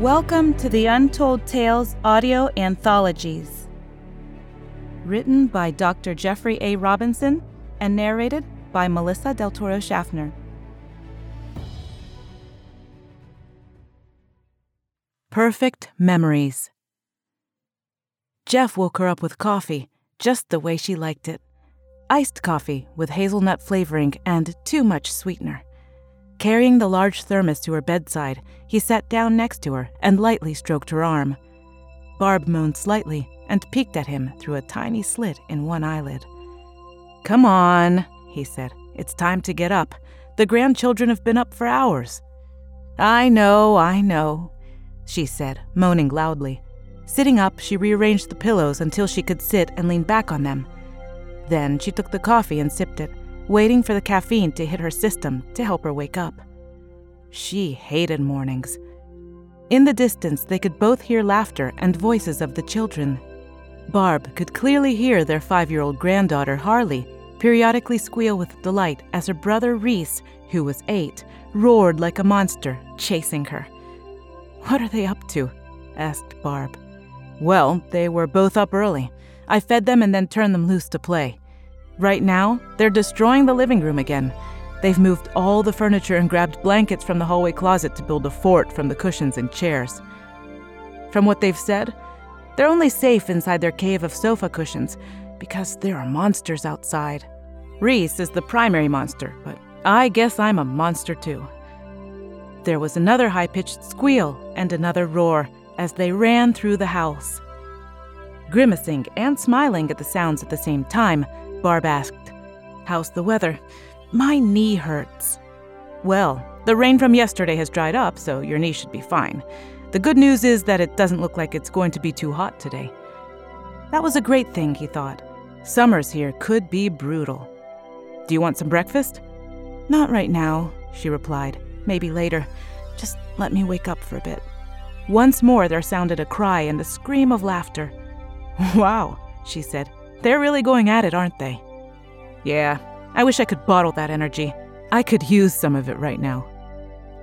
Welcome to the Untold Tales audio anthologies. Written by Dr. Jeffrey A. Robinson and narrated by Melissa Del Toro Schaffner. Perfect Memories. Jeff woke her up with coffee, just the way she liked it. Iced coffee with hazelnut flavoring and too much sweetener. Carrying the large thermos to her bedside, he sat down next to her and lightly stroked her arm. Barb moaned slightly and peeked at him through a tiny slit in one eyelid. Come on, he said. It's time to get up. The grandchildren have been up for hours. I know, I know, she said, moaning loudly. Sitting up, she rearranged the pillows until she could sit and lean back on them. Then she took the coffee and sipped it waiting for the caffeine to hit her system to help her wake up. She hated mornings. In the distance, they could both hear laughter and voices of the children. Barb could clearly hear their five year old granddaughter, Harley, periodically squeal with delight as her brother, Reese, who was eight, roared like a monster, chasing her. What are they up to? asked Barb. Well, they were both up early. I fed them and then turned them loose to play. Right now, they're destroying the living room again. They've moved all the furniture and grabbed blankets from the hallway closet to build a fort from the cushions and chairs. From what they've said, they're only safe inside their cave of sofa cushions because there are monsters outside. Reese is the primary monster, but I guess I'm a monster too. There was another high pitched squeal and another roar as they ran through the house. Grimacing and smiling at the sounds at the same time, Barb asked. How's the weather? My knee hurts. Well, the rain from yesterday has dried up, so your knee should be fine. The good news is that it doesn't look like it's going to be too hot today. That was a great thing, he thought. Summers here could be brutal. Do you want some breakfast? Not right now, she replied. Maybe later. Just let me wake up for a bit. Once more there sounded a cry and a scream of laughter. Wow, she said. They're really going at it, aren't they? Yeah, I wish I could bottle that energy. I could use some of it right now.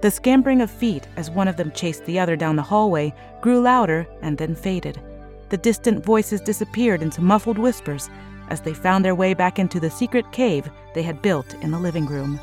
The scampering of feet as one of them chased the other down the hallway grew louder and then faded. The distant voices disappeared into muffled whispers as they found their way back into the secret cave they had built in the living room.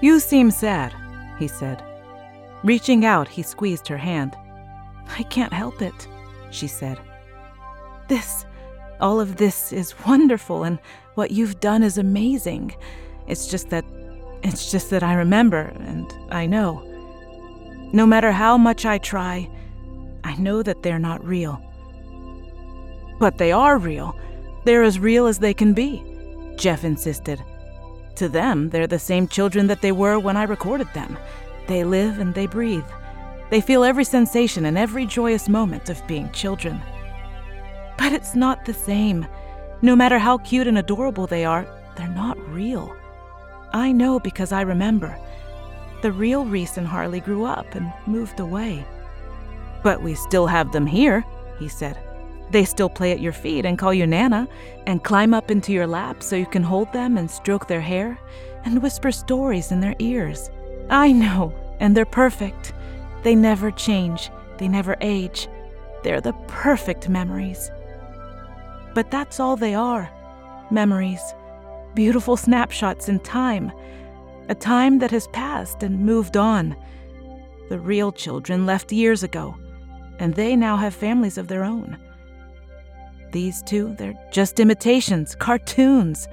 You seem sad, he said. Reaching out, he squeezed her hand. I can't help it, she said. This all of this is wonderful and what you've done is amazing. It's just that it's just that I remember and I know. No matter how much I try, I know that they're not real. But they are real. They're as real as they can be, Jeff insisted. To them, they're the same children that they were when I recorded them. They live and they breathe. They feel every sensation and every joyous moment of being children. But it's not the same. No matter how cute and adorable they are, they're not real. I know because I remember. The real Reese and Harley grew up and moved away. But we still have them here, he said. They still play at your feet and call you Nana, and climb up into your lap so you can hold them and stroke their hair, and whisper stories in their ears. I know, and they're perfect. They never change, they never age. They're the perfect memories. But that's all they are memories, beautiful snapshots in time, a time that has passed and moved on. The real children left years ago, and they now have families of their own. These two, they're just imitations, cartoons.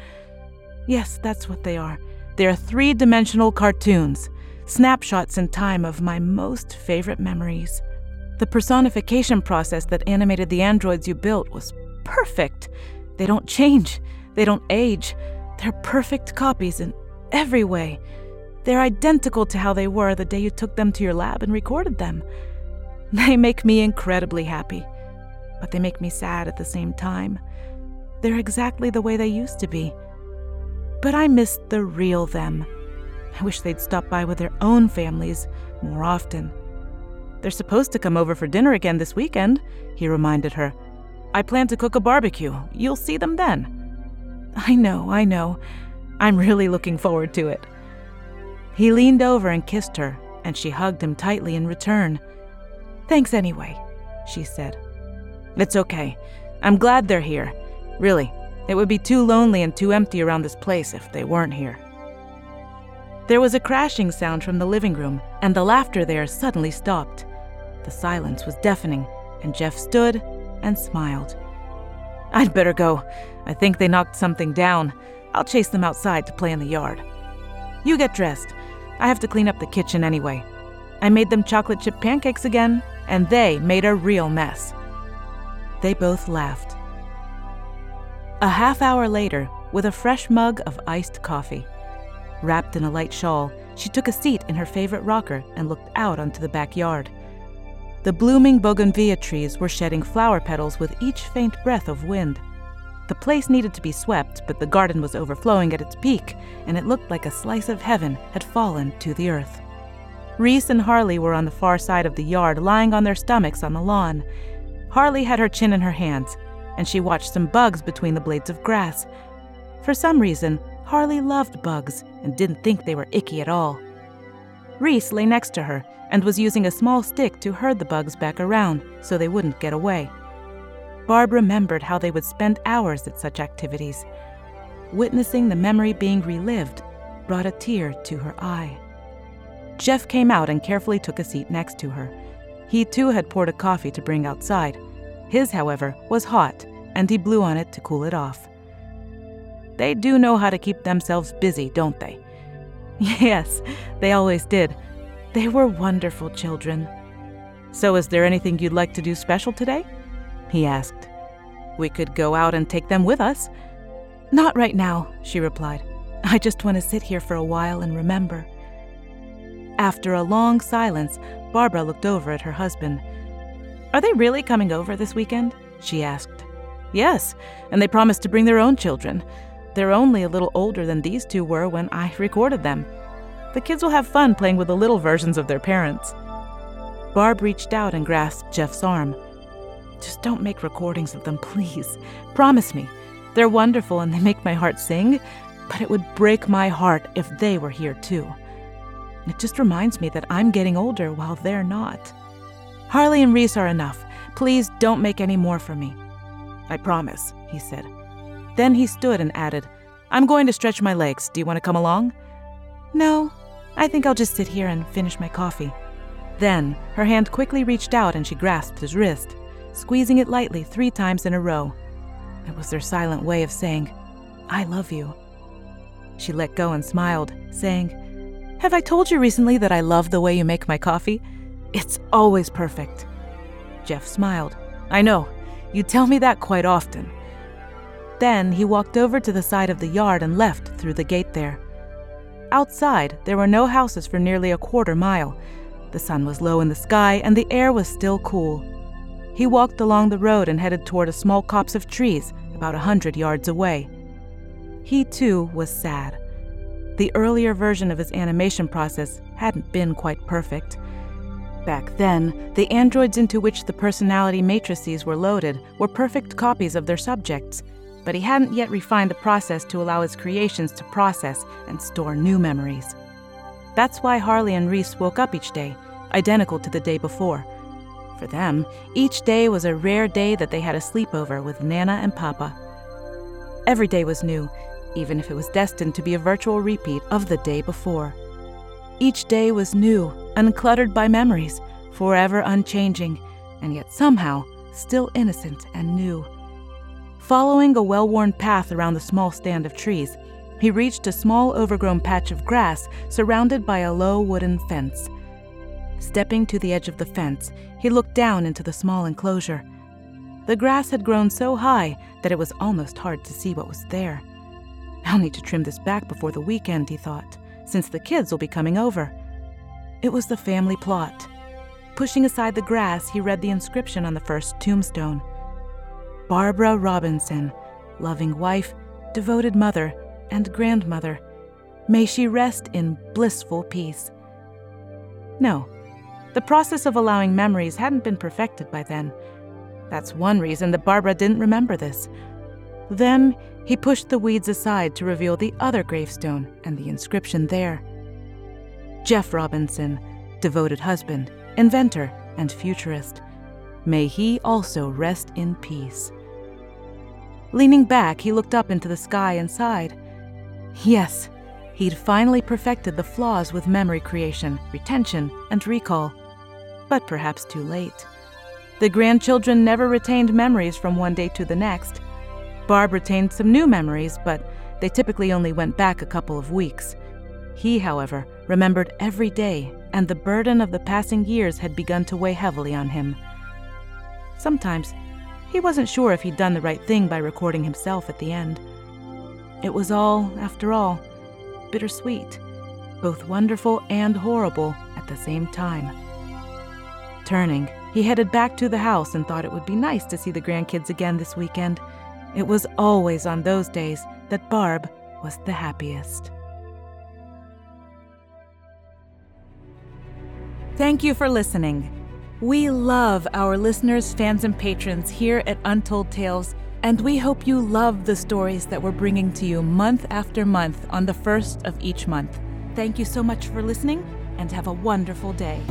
Yes, that's what they are. They're three dimensional cartoons, snapshots in time of my most favorite memories. The personification process that animated the androids you built was perfect. They don't change, they don't age. They're perfect copies in every way. They're identical to how they were the day you took them to your lab and recorded them. They make me incredibly happy, but they make me sad at the same time. They're exactly the way they used to be. But I miss the real them. I wish they'd stop by with their own families more often. They're supposed to come over for dinner again this weekend, he reminded her. I plan to cook a barbecue. You'll see them then. I know, I know. I'm really looking forward to it. He leaned over and kissed her, and she hugged him tightly in return. Thanks anyway, she said. It's okay. I'm glad they're here. Really, it would be too lonely and too empty around this place if they weren't here. There was a crashing sound from the living room, and the laughter there suddenly stopped. The silence was deafening, and Jeff stood and smiled. I'd better go. I think they knocked something down. I'll chase them outside to play in the yard. You get dressed. I have to clean up the kitchen anyway. I made them chocolate chip pancakes again, and they made a real mess. They both laughed. A half hour later, with a fresh mug of iced coffee. Wrapped in a light shawl, she took a seat in her favorite rocker and looked out onto the backyard. The blooming bougainvillea trees were shedding flower petals with each faint breath of wind. The place needed to be swept, but the garden was overflowing at its peak, and it looked like a slice of heaven had fallen to the earth. Reese and Harley were on the far side of the yard, lying on their stomachs on the lawn. Harley had her chin in her hands, and she watched some bugs between the blades of grass. For some reason, Harley loved bugs and didn't think they were icky at all. Reese lay next to her and was using a small stick to herd the bugs back around so they wouldn't get away. Barb remembered how they would spend hours at such activities. Witnessing the memory being relived brought a tear to her eye. Jeff came out and carefully took a seat next to her. He too had poured a coffee to bring outside. His, however, was hot, and he blew on it to cool it off. They do know how to keep themselves busy, don't they? Yes, they always did. They were wonderful children. So, is there anything you'd like to do special today? He asked. We could go out and take them with us. Not right now, she replied. I just want to sit here for a while and remember. After a long silence, Barbara looked over at her husband. Are they really coming over this weekend? she asked. Yes, and they promised to bring their own children. They're only a little older than these two were when I recorded them. The kids will have fun playing with the little versions of their parents. Barb reached out and grasped Jeff's arm. Just don't make recordings of them, please. Promise me. They're wonderful and they make my heart sing, but it would break my heart if they were here too. It just reminds me that I'm getting older while they're not. Harley and Reese are enough. Please don't make any more for me. I promise, he said. Then he stood and added, I'm going to stretch my legs. Do you want to come along? No, I think I'll just sit here and finish my coffee. Then her hand quickly reached out and she grasped his wrist, squeezing it lightly three times in a row. It was their silent way of saying, I love you. She let go and smiled, saying, have I told you recently that I love the way you make my coffee? It's always perfect. Jeff smiled. I know. You tell me that quite often. Then he walked over to the side of the yard and left through the gate there. Outside, there were no houses for nearly a quarter mile. The sun was low in the sky and the air was still cool. He walked along the road and headed toward a small copse of trees about a hundred yards away. He too was sad. The earlier version of his animation process hadn't been quite perfect. Back then, the androids into which the personality matrices were loaded were perfect copies of their subjects, but he hadn't yet refined the process to allow his creations to process and store new memories. That's why Harley and Reese woke up each day, identical to the day before. For them, each day was a rare day that they had a sleepover with Nana and Papa. Every day was new, even if it was destined to be a virtual repeat of the day before. Each day was new, uncluttered by memories, forever unchanging, and yet somehow still innocent and new. Following a well worn path around the small stand of trees, he reached a small overgrown patch of grass surrounded by a low wooden fence. Stepping to the edge of the fence, he looked down into the small enclosure. The grass had grown so high that it was almost hard to see what was there. I'll need to trim this back before the weekend, he thought, since the kids will be coming over. It was the family plot. Pushing aside the grass, he read the inscription on the first tombstone Barbara Robinson, loving wife, devoted mother, and grandmother. May she rest in blissful peace. No, the process of allowing memories hadn't been perfected by then. That's one reason that Barbara didn't remember this. Then he pushed the weeds aside to reveal the other gravestone and the inscription there Jeff Robinson, devoted husband, inventor, and futurist. May he also rest in peace. Leaning back, he looked up into the sky and sighed. Yes, he'd finally perfected the flaws with memory creation, retention, and recall. But perhaps too late. The grandchildren never retained memories from one day to the next. Barb retained some new memories, but they typically only went back a couple of weeks. He, however, remembered every day, and the burden of the passing years had begun to weigh heavily on him. Sometimes he wasn't sure if he'd done the right thing by recording himself at the end. It was all, after all, bittersweet, both wonderful and horrible at the same time. Turning, he headed back to the house and thought it would be nice to see the grandkids again this weekend. It was always on those days that Barb was the happiest. Thank you for listening. We love our listeners, fans, and patrons here at Untold Tales, and we hope you love the stories that we're bringing to you month after month on the first of each month. Thank you so much for listening, and have a wonderful day.